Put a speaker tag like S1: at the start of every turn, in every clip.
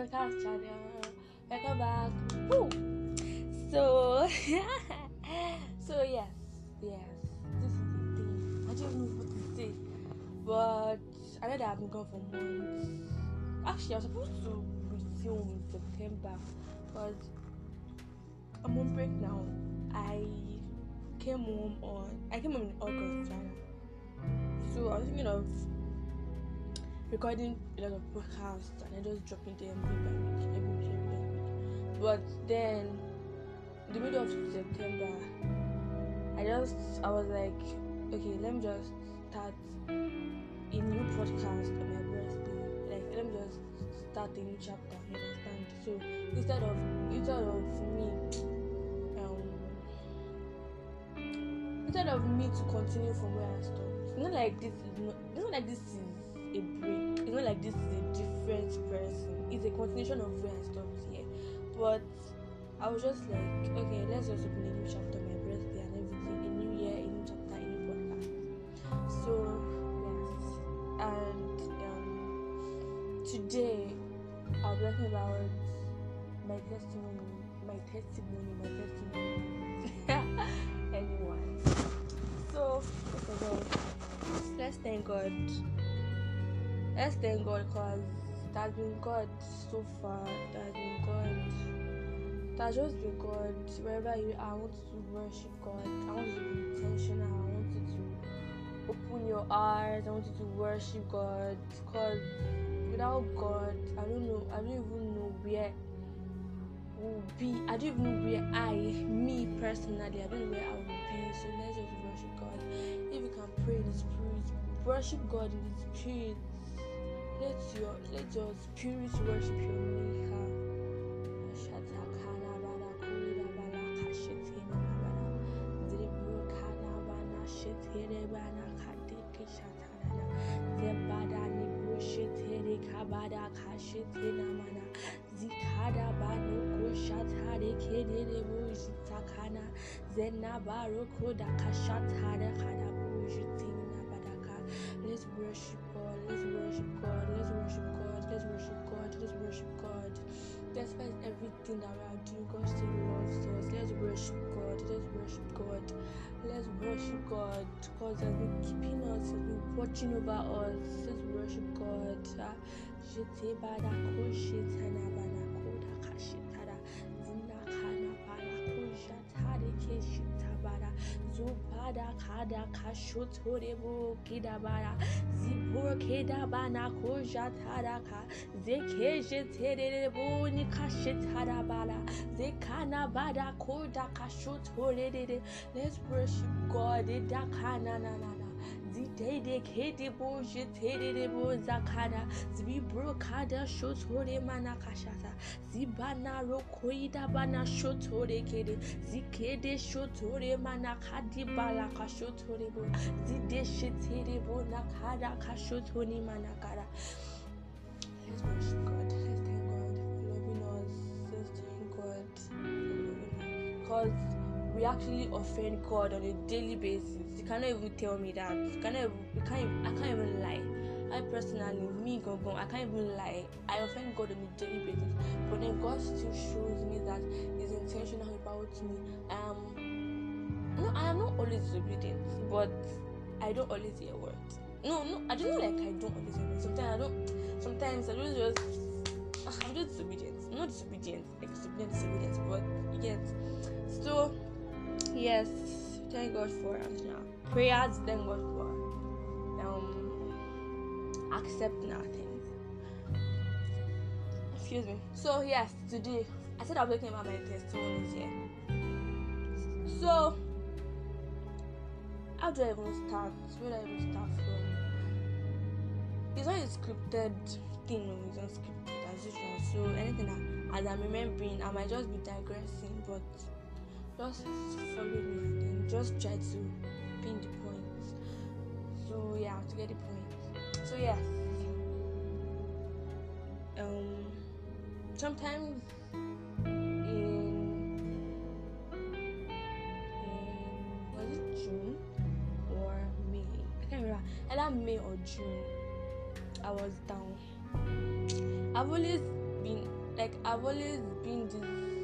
S1: podcast channel. Welcome back. Woo! So, so yes, yes, this is the thing. I don't know what to say, but I know that I've been gone for months. Actually, I was supposed to resume in September, but I'm on break now. I came home on I came home in August, so I was thinking of recording a lot of podcasts and I just week by week, every week, every week. But then, the middle of September, I just I was like, okay, let me just start a new podcast on my birthday. Like, let me just start a new chapter. You understand? So instead of instead of me, um, instead of me to continue from where I stopped, it's not like this is not. It's not like this is a break. It's not like this is a different person. It's a continuation of where I stopped here. But I was just like, okay, let's just open a new chapter, my birthday and everything, a new year, a new chapter, a new podcast. So yes, and um, today I'll be talking about my testimony, my testimony, my testimony. Anyone. So first of all, let's thank God let's thank God because that's been God so far. That's been God. That's just been God. Wherever you are, I want to worship God. I want to be intentional. I want you to open your eyes. I want you to worship God. Because without God, I don't know. I don't even know where will be. I don't even know where I, me personally, I don't know where I will be. So let's just worship God. If you can pray in the spirit, worship God in the spirit let your let your spirit worship your maker. Zena baroko da kashatare kada bujitina Let's worship God because He's been keeping us, He's been watching over us. Let's worship God. Ah, Shetabara. Zubada kada kashotorebo kidabara. Zibur kedabana ko jataraka. Zeke jeterebo ni kashetarabara. Zekana bada ko da kashotorede. Let's worship God. Dakana Zidede kede bo jetere bo zakada zibibro kada shotore mana kashata zibana rokoida bana shotore kede zikede shotore mana kadi bala kashotore bo zide shetere bo nakada kashotoni mana kara Let's worship God. Let's thank God for loving us. Let's thank God for loving us. Because we actually offend God on a daily basis. You cannot even tell me that. You cannot you can't I can't even lie. I personally, me Gongon, I can't even lie. I offend God on a daily basis. But then God still shows me that He's intentional about me. Um no, I am not always disobedient, but I don't always hear words. No, no, I don't like I don't always hear words. Sometimes I don't sometimes I don't just I'm just disobedient. I'm not disobedient, like disobedient, disobedient, but you get so yes, thank God for answering our prayers. Thank God for um accepting our things. Excuse me. So yes, today I said I was talking about my testimonies here. So how do I even start? Where do I even start from? It's not a scripted thing, no, it's unscripted as usual. So anything that as I'm remembering, I might just be digressing, but just follow me and just try to pin the points. So yeah, to get the point. So yeah. Um sometimes in in was it June or May? I can't remember. Either May or June. I was down. I've always been like I've always been this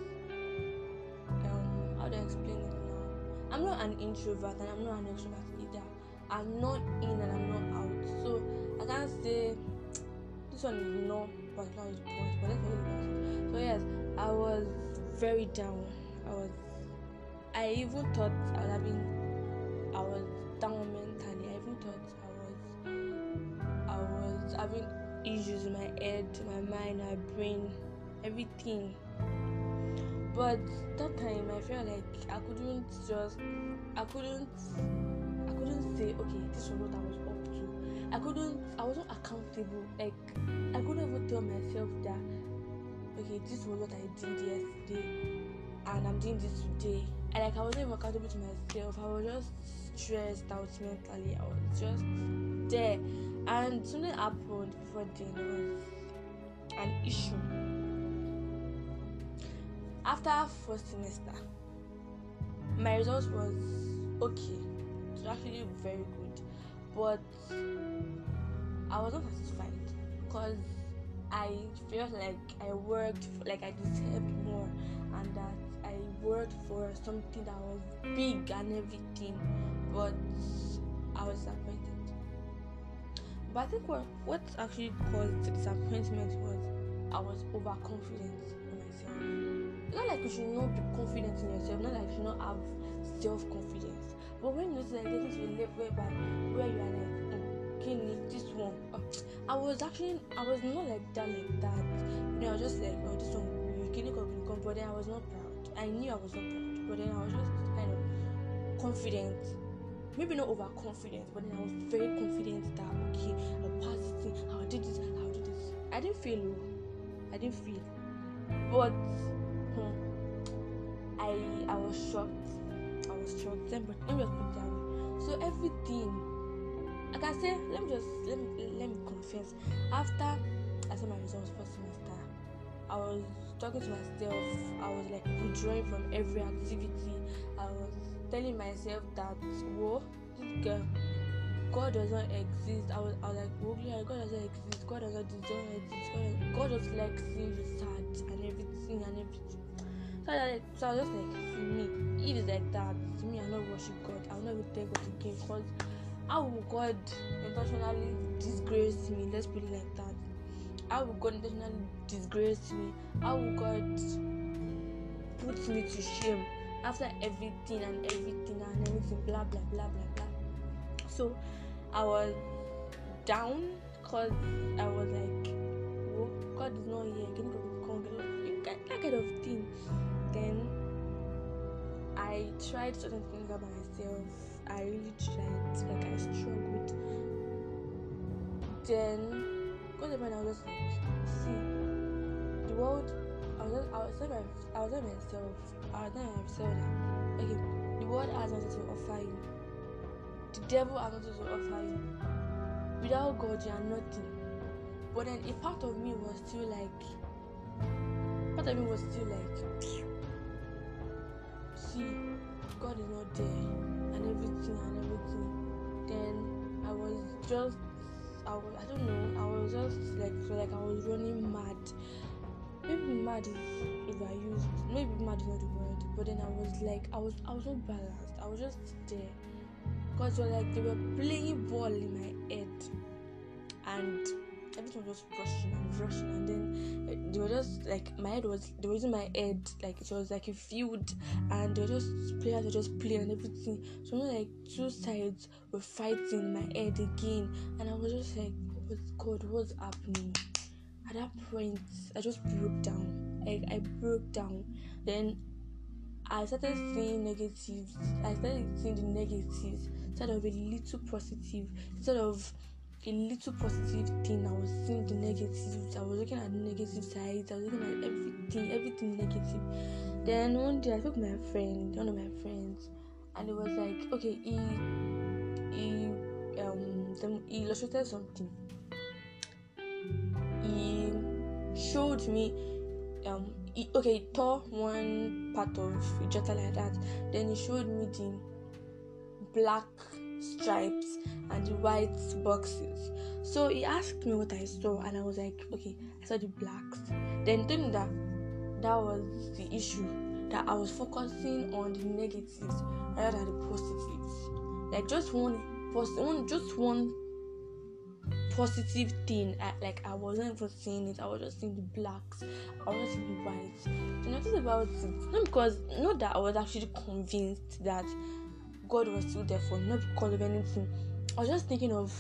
S1: how do I explain it now? I'm not an introvert and I'm not an extrovert either. I'm not in and I'm not out. So I can't say this one is not particularly point, but let's forget it. So yes, I was very down. I was I even thought I was having I was down mentally. I even thought I was I was having issues in my head, my mind, my brain, everything. But that time I felt like I couldn't just I couldn't I couldn't say okay this was what I was up to. I couldn't I wasn't accountable. Like I couldn't even tell myself that okay this was what I did yesterday and I'm doing this today. And like I wasn't even accountable to myself. I was just stressed out mentally. I was just there. And something happened before then. Was an issue. After first semester, my results was okay. It was actually very good. But I wasn't satisfied because I felt like I worked like I deserved more and that I worked for something that was big and everything, but I was disappointed. But I think what what actually caused the disappointment was I was overconfident not like you should not be confident in yourself, not like you should not have self confidence. But when you like getting to a level whereby where you are like, mm, oh, okay, this one. Oh, I was actually I was not like that like that. You know, I was just like, oh, this one, you can come, but then I was not proud. I knew I was not proud, but then I was just kind of confident. Maybe not overconfident, but then I was very confident that okay, I'll pass this thing, I'll do this, I'll do this. I didn't feel low. Oh. I didn't feel. But I I was shocked. I was shocked. Me, let me just put way. So everything like I can say, let me just let me let me confess. After I saw my results for semester, I was talking to myself. I was like withdrawing from every activity. I was telling myself that, whoa, this girl, God doesn't exist. I was, I was like, yeah, God doesn't exist. God doesn't exist. God, God just like seeing you sad and everything and everything. So I, so I was just like, see me, if it's like that, to me, I not worship God. I'll not even thank God again because how will God intentionally disgrace me? Let's put it like that how will God intentionally disgrace me? How will God put me to shame after everything and everything and everything? Blah blah blah blah blah. So I was down because I was like, oh, God is not here. Can you come? That kind of thing. Then I tried certain things about myself. I really tried. Like I struggled. Then because the I was just like, see, the world. I was just, I was I was myself, I was telling myself that okay, the world has nothing to offer you. The devil has nothing to offer you. Without God, you are nothing. But then a part of me was still like, part of me was still like, see, God is not there, and everything and everything. Then I was just I was I don't know, I was just like like I was running mad. Maybe mad is if I use maybe mad is not the word, but then I was like I was I was not balanced. I was just there. Because like they were playing ball in my head and everything was just rushing and rushing and then uh, they were just like my head was they were using my head like it was like a field and they were just players were just playing and everything. So not like two sides were fighting in my head again and I was just like oh god what's happening? At that point I just broke down. Like I broke down. Then I started seeing negatives. I started seeing the negatives instead of a little positive instead of a little positive thing. I was seeing the negatives. I was looking at the negative sides. I was looking at everything, everything negative. Then one day I took my friend, one of my friends, and it was like, okay, he he um he illustrated something. He showed me um he, okay he tore one part of Ijota like that. Then he showed me the black stripes and the white boxes. So he asked me what I saw, and I was like, okay, I saw the blacks. Then told me that that was the issue that I was focusing on the negatives rather than the positives. Like just one, one just one positive thing. I, like I wasn't even seeing it. I was just seeing the blacks. I was seeing the whites. So notice about it. Not because not that I was actually convinced that God was still there for me, not because of anything. I was just thinking of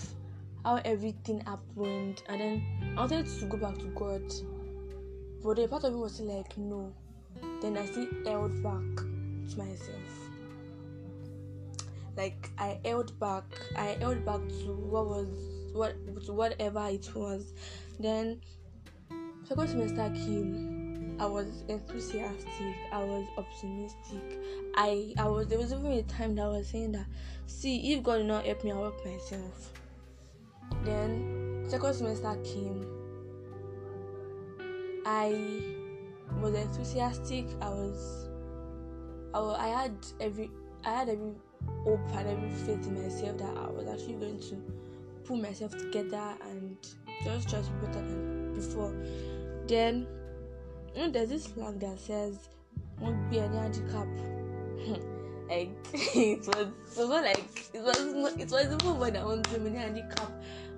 S1: how everything happened, and then I wanted to go back to God. But the part of me was like, no. Then I still held back to myself. Like I held back. I held back to what was what to whatever it was. Then second semester came. I was enthusiastic. I was optimistic. I I was there was even a time that I was saying that see if God did not help me, I'll help myself. Then second semester came. I was enthusiastic. I was I, I had every I had every hope and every faith in myself that I was actually going to pull myself together and just be better than before. Then, you know, there's this slang that says, "Won't be any handicap." like it was, it was like it was it was even more than one too many handicap.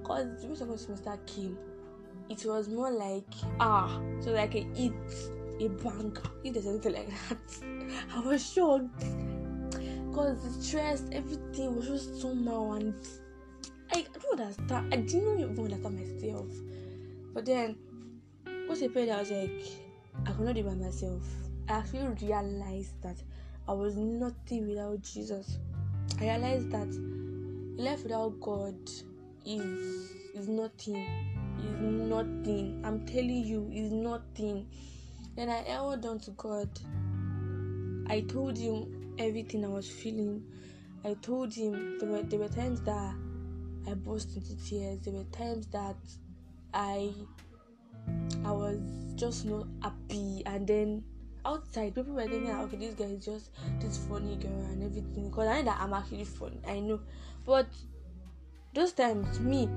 S1: Cause the second semester came, it was more like ah, so like a eat a bank, if there's anything like that. I was shocked because the stress, everything was just somehow and I, I don't understand. I didn't even understand myself. But then, once I prayed, I was like, I could not do by myself. I actually realized that I was nothing without Jesus. I realized that life without God is is nothing. Is nothing. I'm telling you, is nothing. Then I held on to God. I told him everything I was feeling. I told him there were there were times that I burst into tears. There were times that I I was just not happy. And then outside people were thinking okay this guy is just this funny girl and everything. Because I know that I'm actually funny. I know. But those times me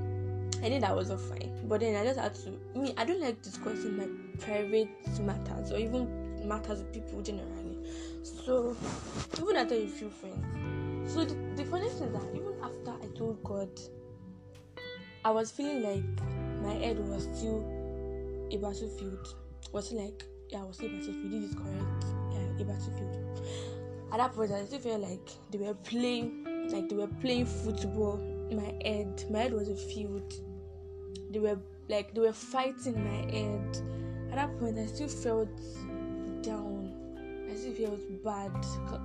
S1: I knew that I wasn't fine. But then I just had to me I don't like discussing my private matters or even matters with people generally. So even I after a few friends. So the, the funny thing is that even after I told God I was feeling like my head was still a battlefield. Was like, yeah, I was a battlefield. This is correct. Yeah, a battlefield. At that point, I still felt like they were playing, like they were playing football. My head, my head was a field. They were like they were fighting my head. At that point, I still felt down. I still felt bad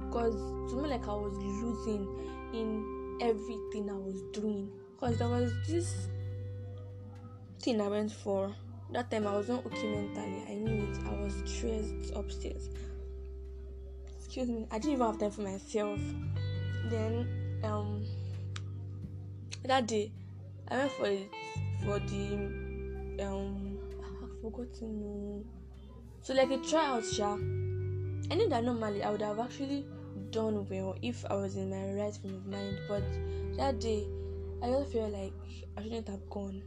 S1: because to me, like I was losing in everything I was doing because there was this thing I went for. That time I was not okay mentally. I knew it. I was stressed upstairs. Excuse me. I didn't even have time for myself. Then um that day I went for for the um I've forgotten so like a tryout yeah. I knew that normally I would have actually done well if I was in my right frame of mind, but that day I just feel like I shouldn't have gone.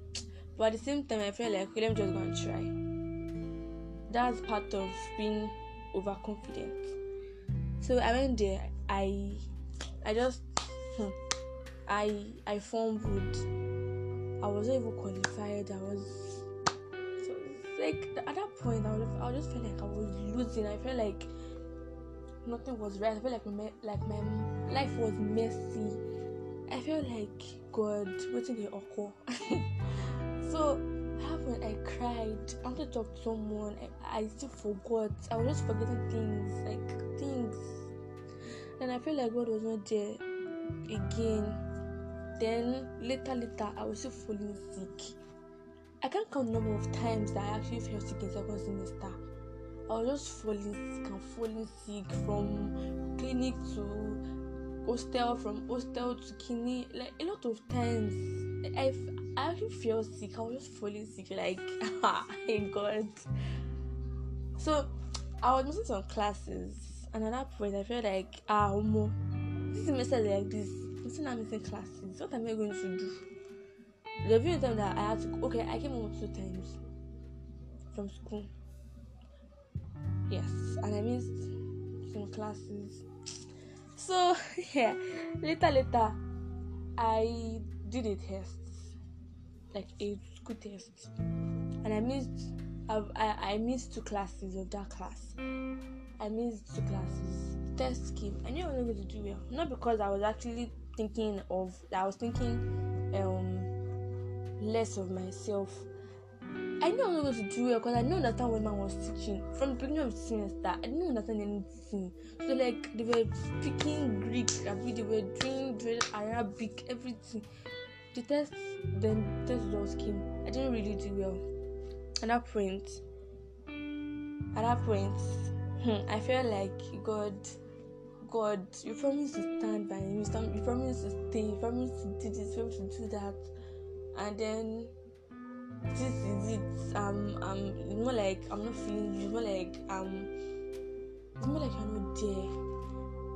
S1: But at the same time, I felt like, okay, let me just go and try. That's part of being overconfident. So I went there. I, I just, hmm, I, I fumbled. I wasn't even qualified. I was, so like at that point, I, was, I just felt like I was losing. I felt like nothing was right. I felt like my, like my life was messy. I felt like God, waiting the awkward. So happened, I cried. I wanted to talk to someone. I, I still forgot. I was just forgetting things, like things. And I felt like God was not there again. Then later, later, I was still falling sick. I can't count the number of times that I actually felt sick in second semester. I was just falling sick and falling sick from clinic to hostel from hostel to kidney like a lot of times I, I actually feel sick. I was just falling sick like ah god. So i was missing some classes and at that point i felt like ah homo this semester like this. I'm still not missing classes. What am i going to do? The few time that i had to okay i came home two times from school. Yes, and I missed some classes. So yeah, later later, I did a test, like a school test, and I missed. I, I, missed two classes of that class. I missed two classes. Test came. I knew I wasn't going to do well. Not because I was actually thinking of. I was thinking um less of myself I knew I was not going to do well because I didn't understand when man was teaching. From the beginning of the semester, I didn't understand anything. So like they were speaking Greek, they were doing, doing Arabic, everything. The test, then the test results came. I didn't really do well. At that point, at that point, hmm, I felt like God, God, you promised to stand by me. You promised to stay. You promised to do this. You promised to do that. And then this is it. Um, um, it's more like I'm not feeling. It's more like um, it's more like you're not there.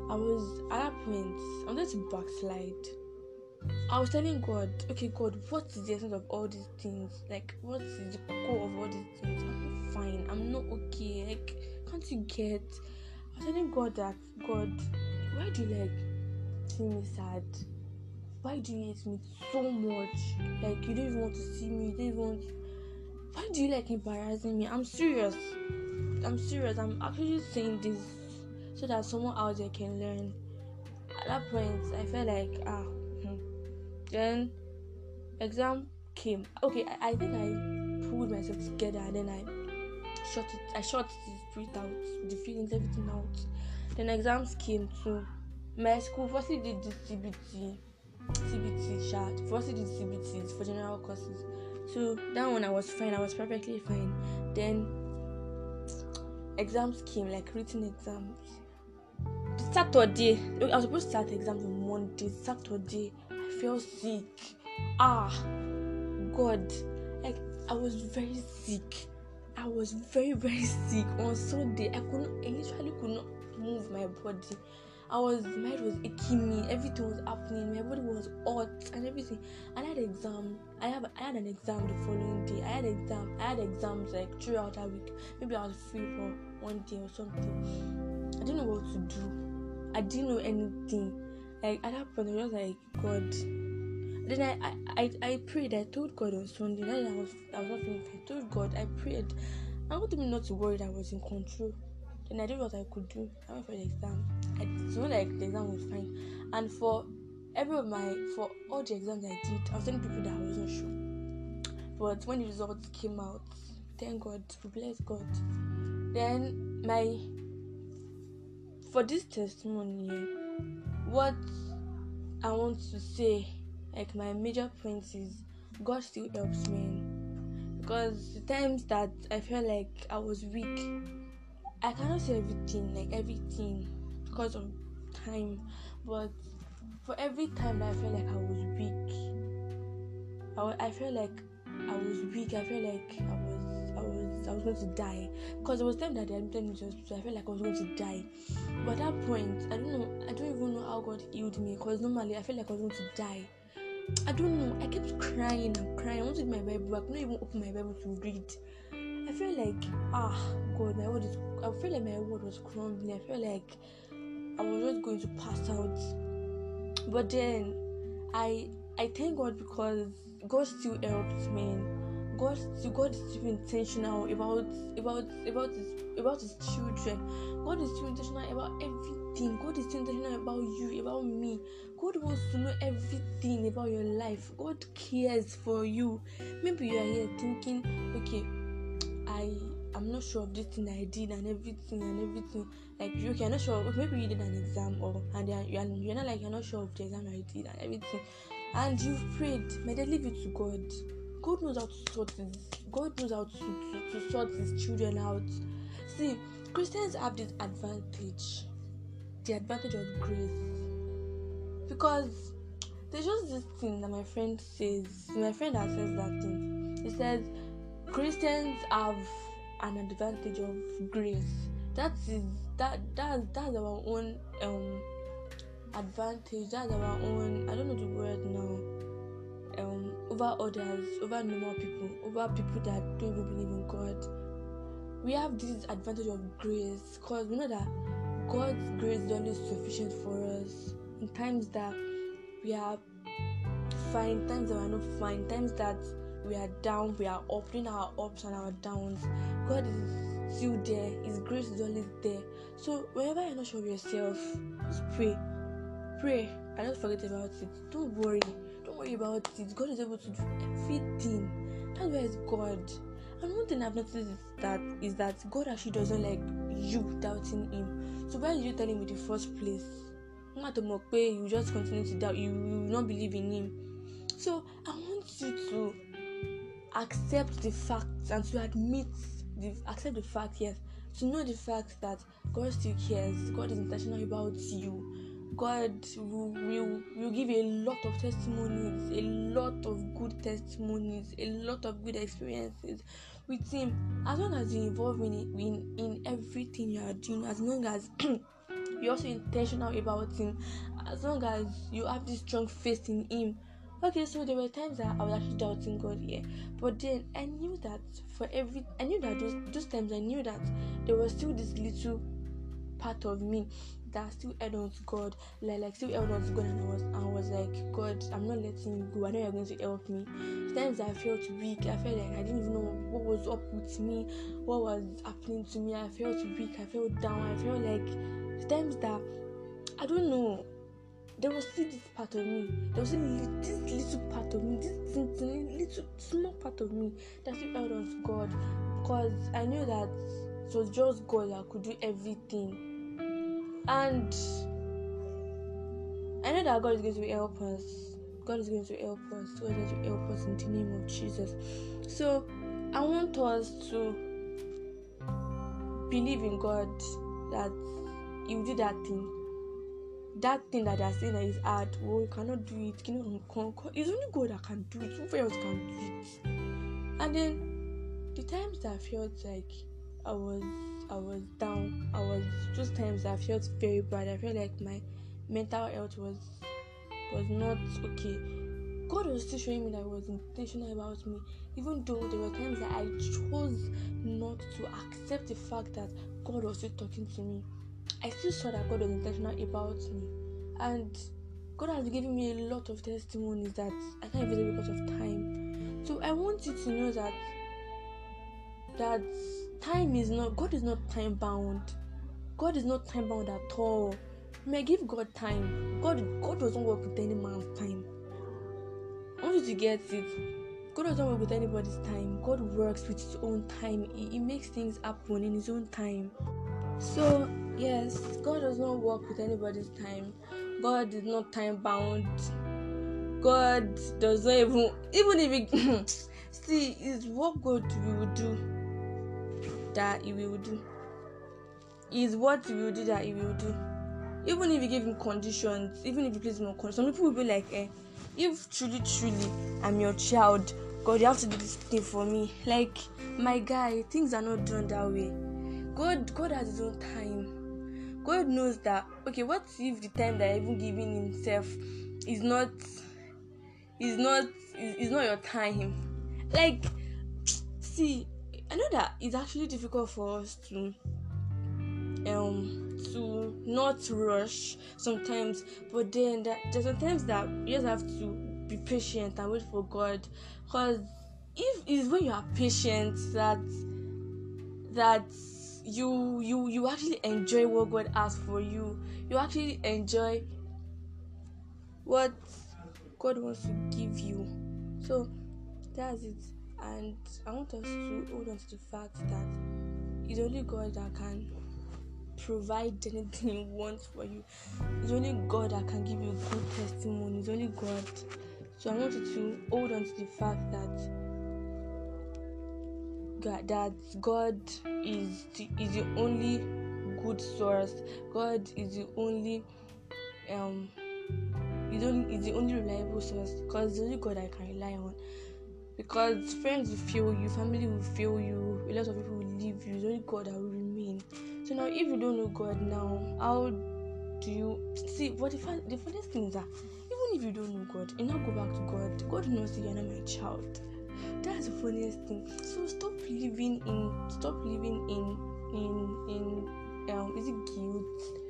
S1: I was at that point. I'm going to backslide. I was telling God, okay, God, what is the essence of all these things? Like, what is the core of all these things? I'm not fine. I'm not okay. Like, can't you get? I was telling God that, God, why do you like see me sad? why do you hate me so much? Like you don't even want to see me, you don't even want why do you like embarrassing me? I'm serious. I'm serious. I'm actually saying this so that someone out there can learn. At that point I felt like ah. Then exam came. Okay, I, I think I pulled myself together and then I shot it I shot the spirit out, the feelings, everything out. Then exams came too. My school firstly did the CBT CBT chat. First did CBTs for general courses. So that one I was fine. I was perfectly fine. Then exams came, like written exams. Saturday, I was supposed to start exams on Monday. Saturday, I felt sick. Ah, God, like I was very sick. I was very very sick on Sunday. I couldn't. I literally could not move my body. I was my head was aching me, everything was happening, my body was hot and everything. I had exam. I have I had an exam the following day. I had exam. I had exams like throughout that week. Maybe I was free for one day or something. I didn't know what to do. I didn't know anything. Like at that point, I was like, God. Then I, I, I, I prayed. I told God on Sunday that I was I was not feeling. I told God. I prayed. I wanted me not to worry that I was in control. Then I did what I could do. I went for the exam. I it's not like the exam was fine. And for every of my for all the exams I did, I was telling people that I wasn't sure. But when the results came out, thank God, bless God. Then my for this testimony, what I want to say, like my major point is God still helps me. Because the times that I felt like I was weak, I cannot say everything, like everything, because of time. But for every time that I felt like I was weak, I, I felt like I was weak. I felt like I was, I was, going to die. Because it was time that they admitted me to hospital. I felt like I was going to die. But at that point, I don't know. I don't even know how God healed me. Because normally I felt like I was going to die. I don't know. I kept crying and crying. I wanted my Bible. I couldn't even open my Bible to read. I feel like ah God, my word is. I feel like my world was crumbling. I feel like I was just going to pass out. But then I I thank God because God still helped me. God God is still intentional about about about his about his children. God is still intentional about everything. God is still intentional about you, about me. God wants to know everything about your life. God cares for you. Maybe you are here thinking, okay, I I'm not sure of this thing I did and everything and everything. Like okay, you're not sure. Maybe you did an exam or and you're, you're not like you're not sure of the exam I did and everything. And you've prayed. May they leave it to God. God knows how to sort this. God knows how to, to, to sort his children out. See, Christians have this advantage, the advantage of grace, because there's just this thing that my friend says. My friend that says that thing. He says Christians have an advantage of grace. That is that that that's our own um advantage. That's our own. I don't know the word now. Um, over others, over normal people, over people that don't even believe in God. we have this advantage of grace because we know that God's grace is always sufficient for us in times that we are fine, times that we are not fine, times that we are down, we are up, our ups and our downs. God is still there, His grace is always there. So whenever you're not sure of yourself, just pray. Pray and don't forget about it. Don't worry. Worry about it. God is able to do everything. That's why it's God. And one thing I've noticed is that is that God actually doesn't like you doubting Him. So why did you tell Him in the first place? You just continue to doubt. You, will not believe in Him. So I want you to accept the fact and to admit the accept the fact yes to know the fact that God still cares. God is intentional about you. God will, will, will give a lot of testimonies, a lot of good testimonies, a lot of good experiences with Him. As long as you involve in, in, in everything you are doing, as long as you're also intentional about Him, as long as you have this strong faith in Him. Okay, so there were times that I was actually doubting God, yeah, but then I knew that for every, I knew that those those times I knew that there was still this little part of me that still held on to God, like like still held on to God, and I was I was like, God, I'm not letting you go. I know you're going to help me. Times I felt weak. I felt like I didn't even know what was up with me, what was happening to me. I felt weak. I felt down. I felt like times that I don't know. There was still this part of me. There was still this little part of me, this little small part of me that still held on to God, because I knew that it was just God that could do everything and I know that God is going to help us. God is going to help us. God is going to help us in the name of Jesus. So I want us to believe in God that He will do that thing. That thing that they are saying that is hard, oh, you cannot do it, you cannot It's only God that can do it. Nobody else can do it. And then the times that I felt like I was I was down. I was just times I felt very bad. I felt like my mental health was was not okay. God was still showing me that He was intentional about me, even though there were times that I chose not to accept the fact that God was still talking to me. I still saw that God was intentional about me, and God has given me a lot of testimonies that I can't even because of time. So I want you to know that that time is not god is not time bound. God is not time bound at all. May give god time. God god doesn't work with any man's time. I want you to get it god doesn't work with anybody's time. God works with his own time. He, he makes things happen in his own time. So yes god does not work with anybody's time. God is not time bound. God does not even even if he see is what god will do that he will do. Is what he will do that he will do. Even if you give him conditions, even if you place him on conditions, some people will be like, eh, if truly, truly I'm your child, God, you have to do this thing for me. Like, my guy, things are not done that way. God, God has his own time. God knows that. Okay, what if the time that even giving Himself is not, is not, is, is not your time? Like, see, I know that it's actually difficult for us to um to not rush sometimes, but then that, there's sometimes that you just have to be patient and wait for God, because if it's when you are patient that that you you you actually enjoy what God has for you. You actually enjoy what God wants to give you. So that's it and I want us to hold on to the fact that it's only God that can provide anything He wants for you. It's only God that can give you good testimony. It's only God. So I want you to hold on to the fact that God, that God is the, is the only good source. God is the only um is the only reliable source because it's only God I can rely on because friends will fail you, family will fail you, a lot of people will leave you. It's only God that will remain. So now, if you don't know God now, how do you see? What the the funniest thing is that even if you don't know God, and now go back to God, God knows you're not my child. that's the funniest thing. So stop living in stop living in in in um is it guilt?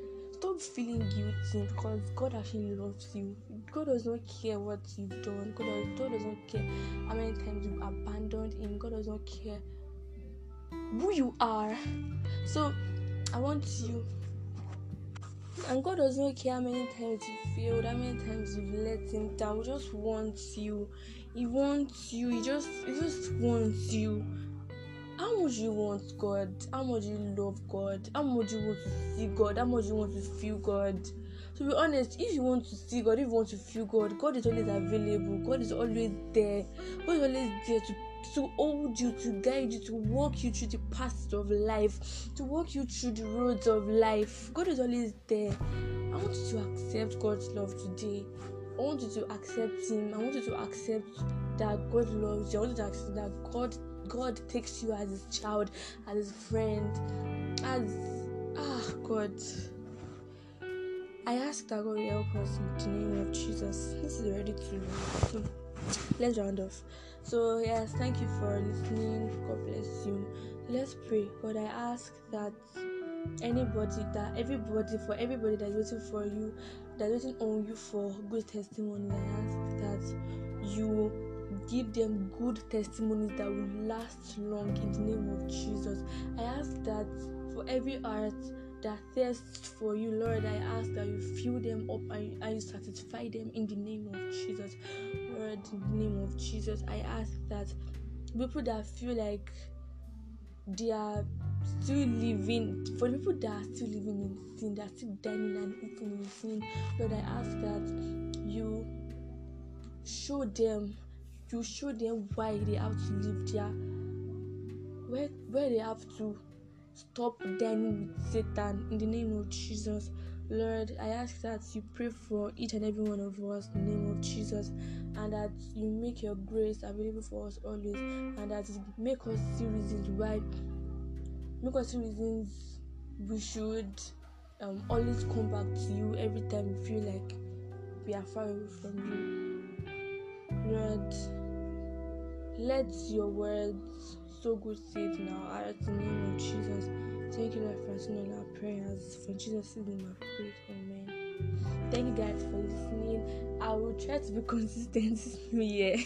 S1: Stop feeling guilty because God actually loves you. God does not care what you've done. God does, God does not care how many times you've abandoned Him. God does not care who you are. So I want you and God does not care how many times you failed, how many times you've let him down. He just wants you. He wants you. He just he just wants you. How much you want God? How much you love God? How much you want to see God? How much you want to feel God? To be honest, if you want to see God, if you want to feel God, God is always available. God is always there. God is always there to to hold you, to guide you, to walk you through the paths of life, to walk you through the roads of life. God is always there. I want you to accept God's love today. I want you to accept Him. I want you to accept that God loves you. I want you to accept that God God takes you as His child, as His friend, as ah God. I ask that God will help us in the name of Jesus. This is ready to. Let's round off. So, yes, thank you for listening. God bless you. Let's pray. God, I ask that anybody, that everybody, for everybody that's waiting for you, that's waiting on you for good testimony, I ask that you give them good testimonies that will last long in the name of Jesus. I ask that for every heart that thirsts for you, Lord, I ask that you fill them up and, and you satisfy them in the name of Jesus. Lord, in the name of Jesus, I ask that people that feel like they are still living, for people that are still living in sin, that are still dining and eating in sin, Lord, I ask that you show them, you show them why they have to live there, where, where they have to Stop dining with Satan in the name of Jesus. Lord, I ask that you pray for each and every one of us in the name of Jesus and that you make your grace available for us always and that you make us see reasons why make us see reasons we should um, always come back to you every time we feel like we are far away from you. Lord, let your words so good it now. At the name of Jesus. Thank you, Lord, for answering our prayers. For Jesus' name, I pray. Amen. Thank you guys for listening. I will try to be consistent this new year.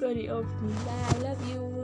S1: God help me. Bye. I love you.